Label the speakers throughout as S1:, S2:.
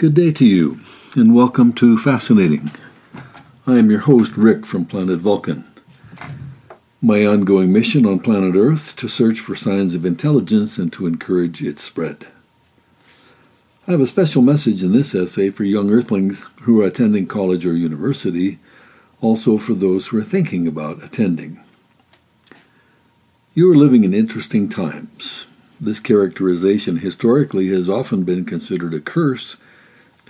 S1: Good day to you, and welcome to Fascinating. I am your host, Rick from Planet Vulcan. My ongoing mission on planet Earth to search for signs of intelligence and to encourage its spread. I have a special message in this essay for young Earthlings who are attending college or university, also for those who are thinking about attending. You are living in interesting times. This characterization historically has often been considered a curse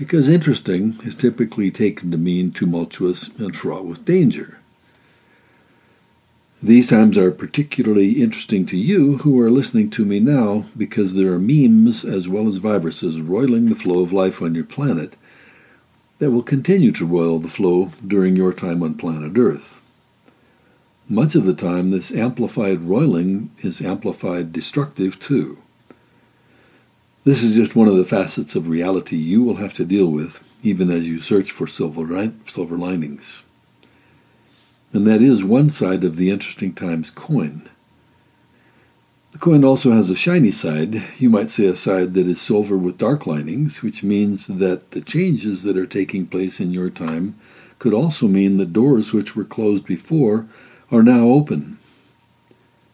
S1: because interesting is typically taken to mean tumultuous and fraught with danger. These times are particularly interesting to you who are listening to me now because there are memes as well as viruses roiling the flow of life on your planet that will continue to roil the flow during your time on planet Earth. Much of the time, this amplified roiling is amplified destructive too. This is just one of the facets of reality you will have to deal with, even as you search for silver, silver linings. And that is one side of the interesting times coin. The coin also has a shiny side, you might say a side that is silver with dark linings, which means that the changes that are taking place in your time could also mean that doors which were closed before are now open.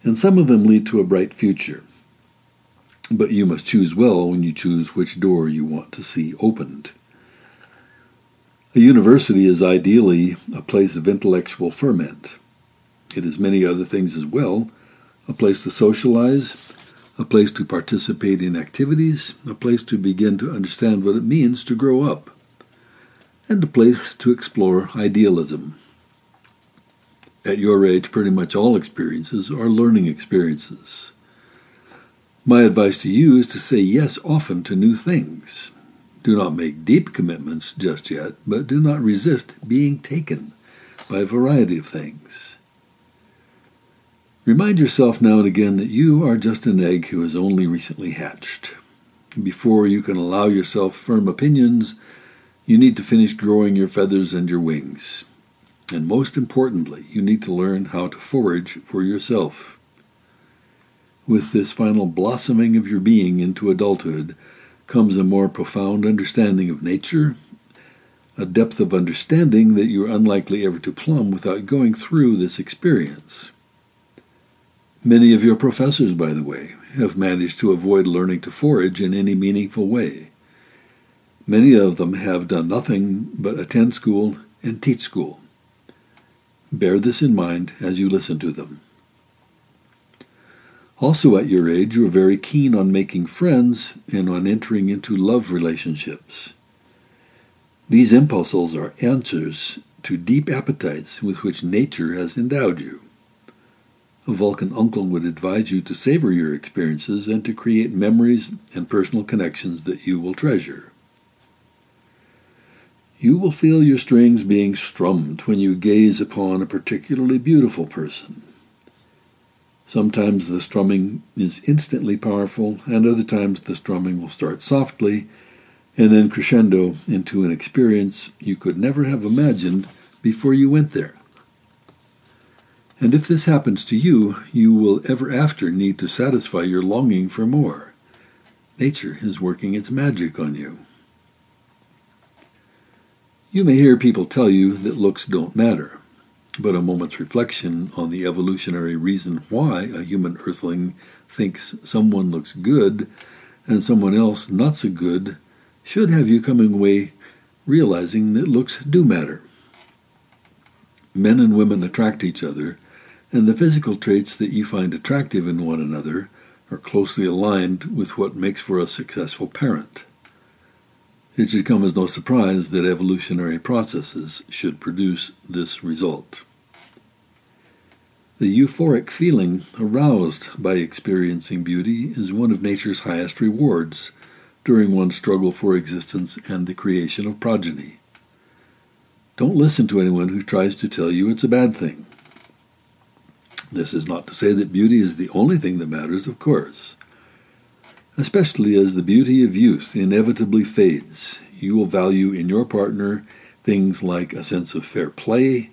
S1: And some of them lead to a bright future. But you must choose well when you choose which door you want to see opened. A university is ideally a place of intellectual ferment. It is many other things as well a place to socialize, a place to participate in activities, a place to begin to understand what it means to grow up, and a place to explore idealism. At your age, pretty much all experiences are learning experiences. My advice to you is to say yes often to new things. Do not make deep commitments just yet, but do not resist being taken by a variety of things. Remind yourself now and again that you are just an egg who has only recently hatched. Before you can allow yourself firm opinions, you need to finish growing your feathers and your wings. And most importantly, you need to learn how to forage for yourself with this final blossoming of your being into adulthood comes a more profound understanding of nature, a depth of understanding that you're unlikely ever to plumb without going through this experience. Many of your professors, by the way, have managed to avoid learning to forage in any meaningful way. Many of them have done nothing but attend school and teach school. Bear this in mind as you listen to them. Also, at your age, you are very keen on making friends and on entering into love relationships. These impulses are answers to deep appetites with which nature has endowed you. A Vulcan uncle would advise you to savor your experiences and to create memories and personal connections that you will treasure. You will feel your strings being strummed when you gaze upon a particularly beautiful person. Sometimes the strumming is instantly powerful, and other times the strumming will start softly and then crescendo into an experience you could never have imagined before you went there. And if this happens to you, you will ever after need to satisfy your longing for more. Nature is working its magic on you. You may hear people tell you that looks don't matter. But a moment's reflection on the evolutionary reason why a human earthling thinks someone looks good and someone else not so good should have you coming away realizing that looks do matter. Men and women attract each other, and the physical traits that you find attractive in one another are closely aligned with what makes for a successful parent. It should come as no surprise that evolutionary processes should produce this result. The euphoric feeling aroused by experiencing beauty is one of nature's highest rewards during one's struggle for existence and the creation of progeny. Don't listen to anyone who tries to tell you it's a bad thing. This is not to say that beauty is the only thing that matters, of course especially as the beauty of youth inevitably fades. You will value in your partner things like a sense of fair play,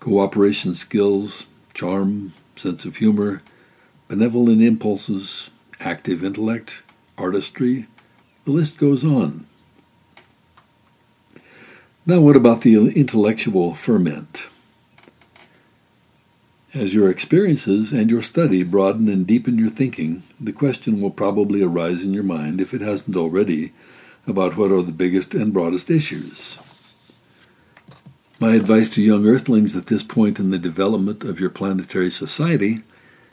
S1: cooperation skills, charm, sense of humor, benevolent impulses, active intellect, artistry. The list goes on. Now, what about the intellectual ferment? As your experiences and your study broaden and deepen your thinking, the question will probably arise in your mind, if it hasn't already, about what are the biggest and broadest issues. My advice to young earthlings at this point in the development of your planetary society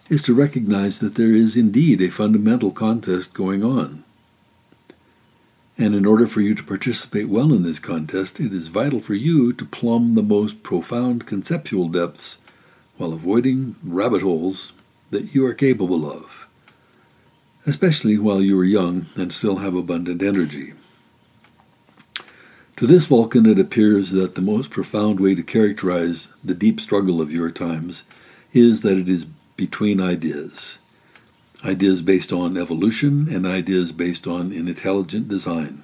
S1: is to recognize that there is indeed a fundamental contest going on. And in order for you to participate well in this contest, it is vital for you to plumb the most profound conceptual depths while avoiding rabbit holes that you are capable of, especially while you are young and still have abundant energy. To this Vulcan, it appears that the most profound way to characterize the deep struggle of your times is that it is between ideas. Ideas based on evolution and ideas based on intelligent design.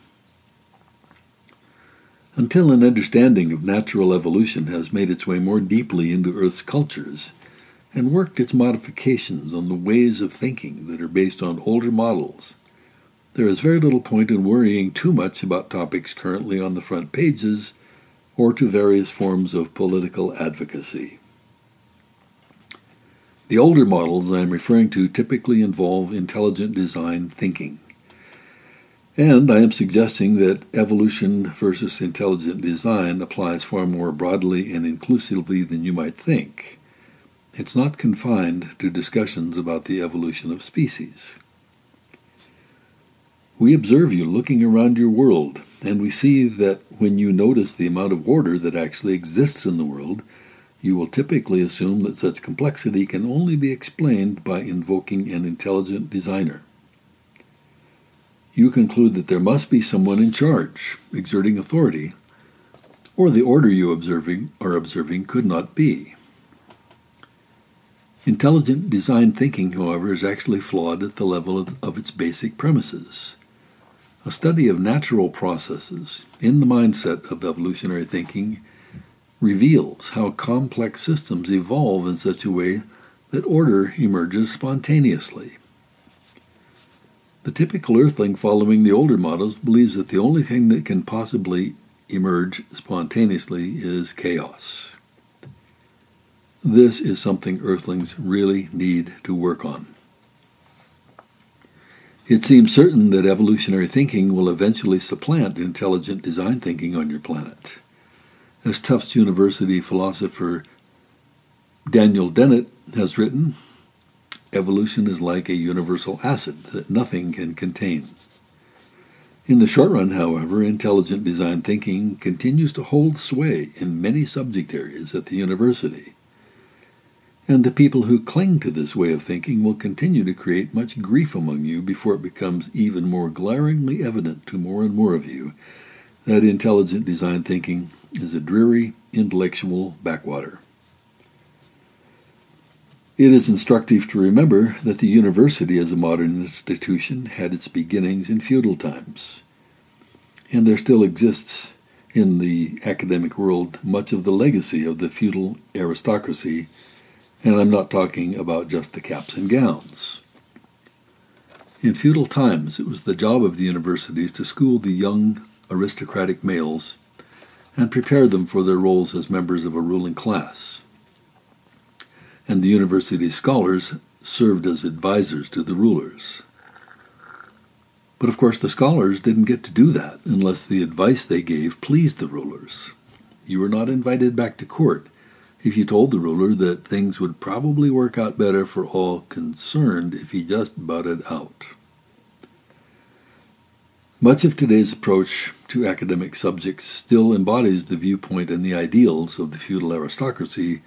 S1: Until an understanding of natural evolution has made its way more deeply into Earth's cultures and worked its modifications on the ways of thinking that are based on older models, there is very little point in worrying too much about topics currently on the front pages or to various forms of political advocacy. The older models I am referring to typically involve intelligent design thinking. And I am suggesting that evolution versus intelligent design applies far more broadly and inclusively than you might think. It's not confined to discussions about the evolution of species. We observe you looking around your world, and we see that when you notice the amount of order that actually exists in the world, you will typically assume that such complexity can only be explained by invoking an intelligent designer you conclude that there must be someone in charge, exerting authority, or the order you observing are observing could not be. Intelligent design thinking, however, is actually flawed at the level of, of its basic premises. A study of natural processes in the mindset of evolutionary thinking reveals how complex systems evolve in such a way that order emerges spontaneously. The typical earthling following the older models believes that the only thing that can possibly emerge spontaneously is chaos. This is something earthlings really need to work on. It seems certain that evolutionary thinking will eventually supplant intelligent design thinking on your planet. As Tufts University philosopher Daniel Dennett has written, Evolution is like a universal acid that nothing can contain. In the short run, however, intelligent design thinking continues to hold sway in many subject areas at the university. And the people who cling to this way of thinking will continue to create much grief among you before it becomes even more glaringly evident to more and more of you that intelligent design thinking is a dreary intellectual backwater. It is instructive to remember that the university as a modern institution had its beginnings in feudal times, and there still exists in the academic world much of the legacy of the feudal aristocracy, and I'm not talking about just the caps and gowns. In feudal times, it was the job of the universities to school the young aristocratic males and prepare them for their roles as members of a ruling class and the university scholars served as advisors to the rulers. But of course, the scholars didn't get to do that unless the advice they gave pleased the rulers. You were not invited back to court if you told the ruler that things would probably work out better for all concerned if he just butted out. Much of today's approach to academic subjects still embodies the viewpoint and the ideals of the feudal aristocracy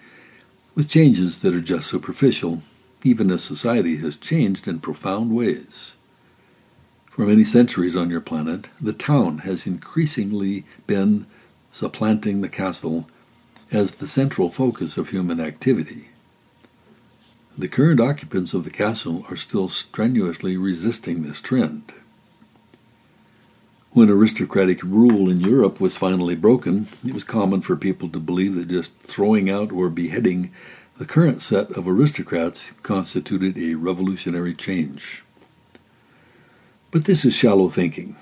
S1: with changes that are just superficial, even as society has changed in profound ways. For many centuries on your planet, the town has increasingly been supplanting the castle as the central focus of human activity. The current occupants of the castle are still strenuously resisting this trend. When aristocratic rule in Europe was finally broken, it was common for people to believe that just throwing out or beheading the current set of aristocrats constituted a revolutionary change. But this is shallow thinking.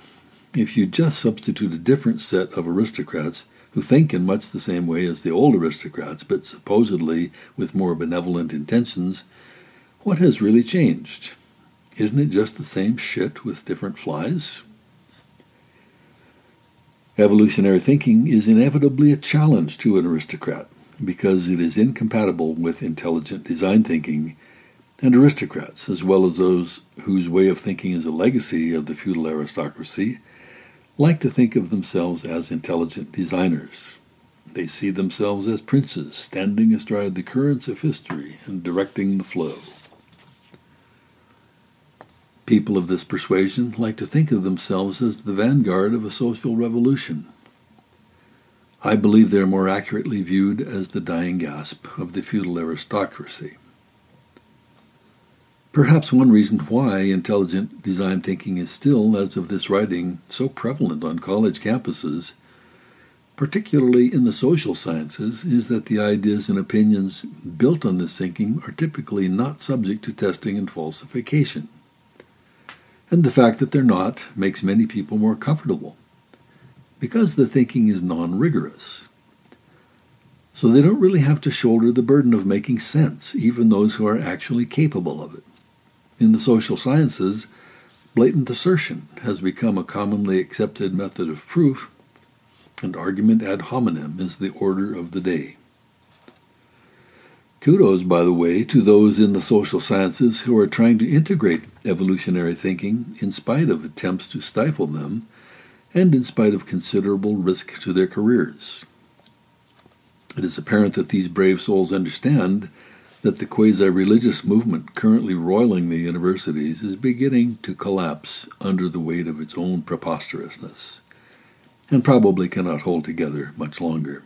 S1: If you just substitute a different set of aristocrats who think in much the same way as the old aristocrats, but supposedly with more benevolent intentions, what has really changed? Isn't it just the same shit with different flies? Evolutionary thinking is inevitably a challenge to an aristocrat because it is incompatible with intelligent design thinking, and aristocrats, as well as those whose way of thinking is a legacy of the feudal aristocracy, like to think of themselves as intelligent designers. They see themselves as princes standing astride the currents of history and directing the flow. People of this persuasion like to think of themselves as the vanguard of a social revolution. I believe they are more accurately viewed as the dying gasp of the feudal aristocracy. Perhaps one reason why intelligent design thinking is still, as of this writing, so prevalent on college campuses, particularly in the social sciences, is that the ideas and opinions built on this thinking are typically not subject to testing and falsification. And the fact that they're not makes many people more comfortable, because the thinking is non rigorous. So they don't really have to shoulder the burden of making sense, even those who are actually capable of it. In the social sciences, blatant assertion has become a commonly accepted method of proof, and argument ad hominem is the order of the day. Kudos, by the way, to those in the social sciences who are trying to integrate evolutionary thinking in spite of attempts to stifle them and in spite of considerable risk to their careers. It is apparent that these brave souls understand that the quasi religious movement currently roiling the universities is beginning to collapse under the weight of its own preposterousness, and probably cannot hold together much longer.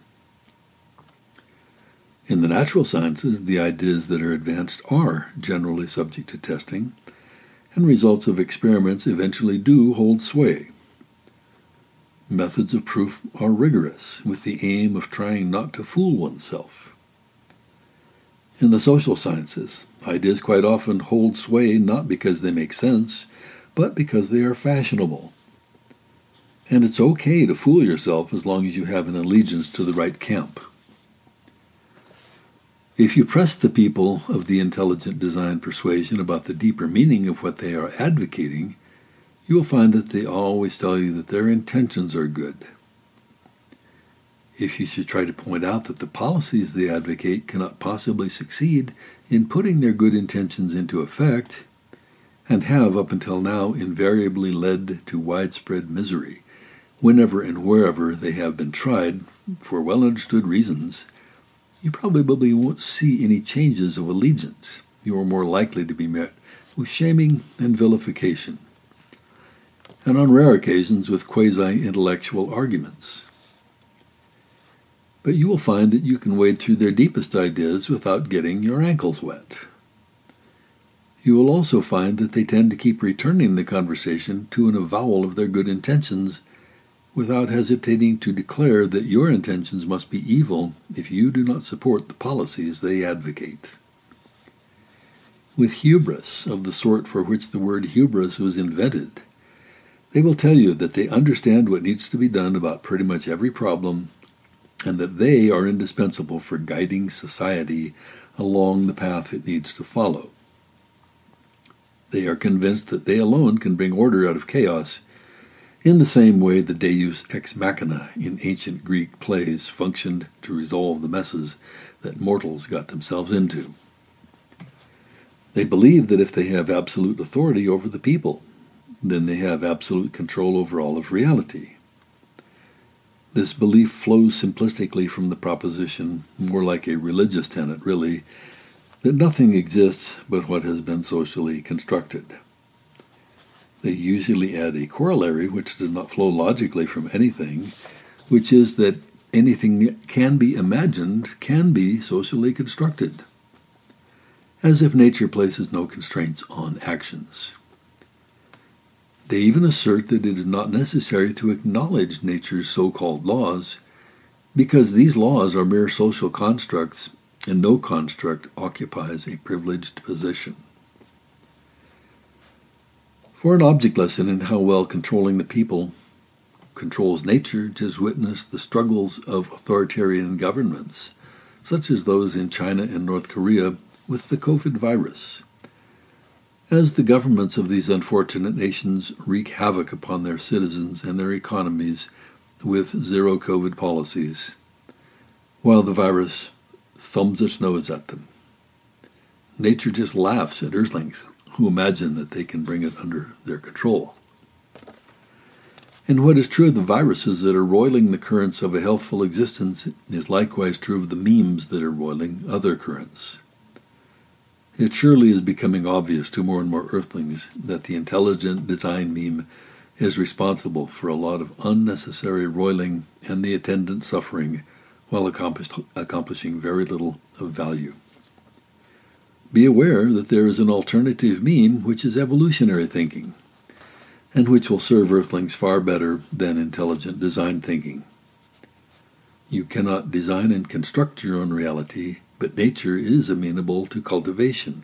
S1: In the natural sciences, the ideas that are advanced are generally subject to testing, and results of experiments eventually do hold sway. Methods of proof are rigorous, with the aim of trying not to fool oneself. In the social sciences, ideas quite often hold sway not because they make sense, but because they are fashionable. And it's okay to fool yourself as long as you have an allegiance to the right camp. If you press the people of the intelligent design persuasion about the deeper meaning of what they are advocating, you will find that they always tell you that their intentions are good. If you should try to point out that the policies they advocate cannot possibly succeed in putting their good intentions into effect, and have up until now invariably led to widespread misery, whenever and wherever they have been tried for well understood reasons, you probably won't see any changes of allegiance. You are more likely to be met with shaming and vilification, and on rare occasions with quasi intellectual arguments but you will find that you can wade through their deepest ideas without getting your ankles wet. You will also find that they tend to keep returning the conversation to an avowal of their good intentions without hesitating to declare that your intentions must be evil if you do not support the policies they advocate. With hubris, of the sort for which the word hubris was invented, they will tell you that they understand what needs to be done about pretty much every problem and that they are indispensable for guiding society along the path it needs to follow. They are convinced that they alone can bring order out of chaos, in the same way the deus ex machina in ancient Greek plays functioned to resolve the messes that mortals got themselves into. They believe that if they have absolute authority over the people, then they have absolute control over all of reality. This belief flows simplistically from the proposition, more like a religious tenet, really, that nothing exists but what has been socially constructed. They usually add a corollary which does not flow logically from anything, which is that anything that can be imagined can be socially constructed, as if nature places no constraints on actions. They even assert that it is not necessary to acknowledge nature's so called laws, because these laws are mere social constructs, and no construct occupies a privileged position. For an object lesson in how well controlling the people controls nature just witness the struggles of authoritarian governments, such as those in China and North Korea with the COVID virus. As the governments of these unfortunate nations wreak havoc upon their citizens and their economies with zero COVID policies, while the virus thumbs its nose at them. Nature just laughs at Earthlings who imagine that they can bring it under their control. And what is true of the viruses that are roiling the currents of a healthful existence is likewise true of the memes that are roiling other currents. It surely is becoming obvious to more and more Earthlings that the intelligent design meme is responsible for a lot of unnecessary roiling and the attendant suffering while accomplishing very little of value. Be aware that there is an alternative meme which is evolutionary thinking, and which will serve Earthlings far better than intelligent design thinking. You cannot design and construct your own reality, but nature is amenable to cultivation.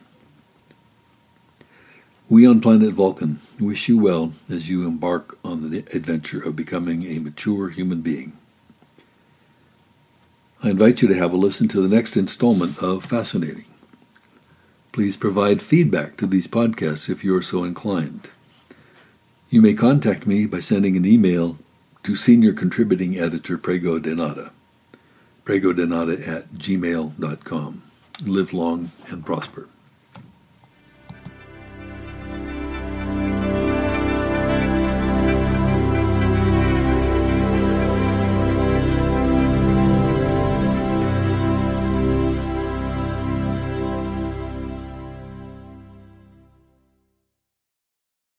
S1: We on planet Vulcan wish you well as you embark on the adventure of becoming a mature human being. I invite you to have a listen to the next installment of Fascinating. Please provide feedback to these podcasts if you are so inclined. You may contact me by sending an email to Senior Contributing Editor Prego Denada, pregodenada at gmail.com. Live long and prosper.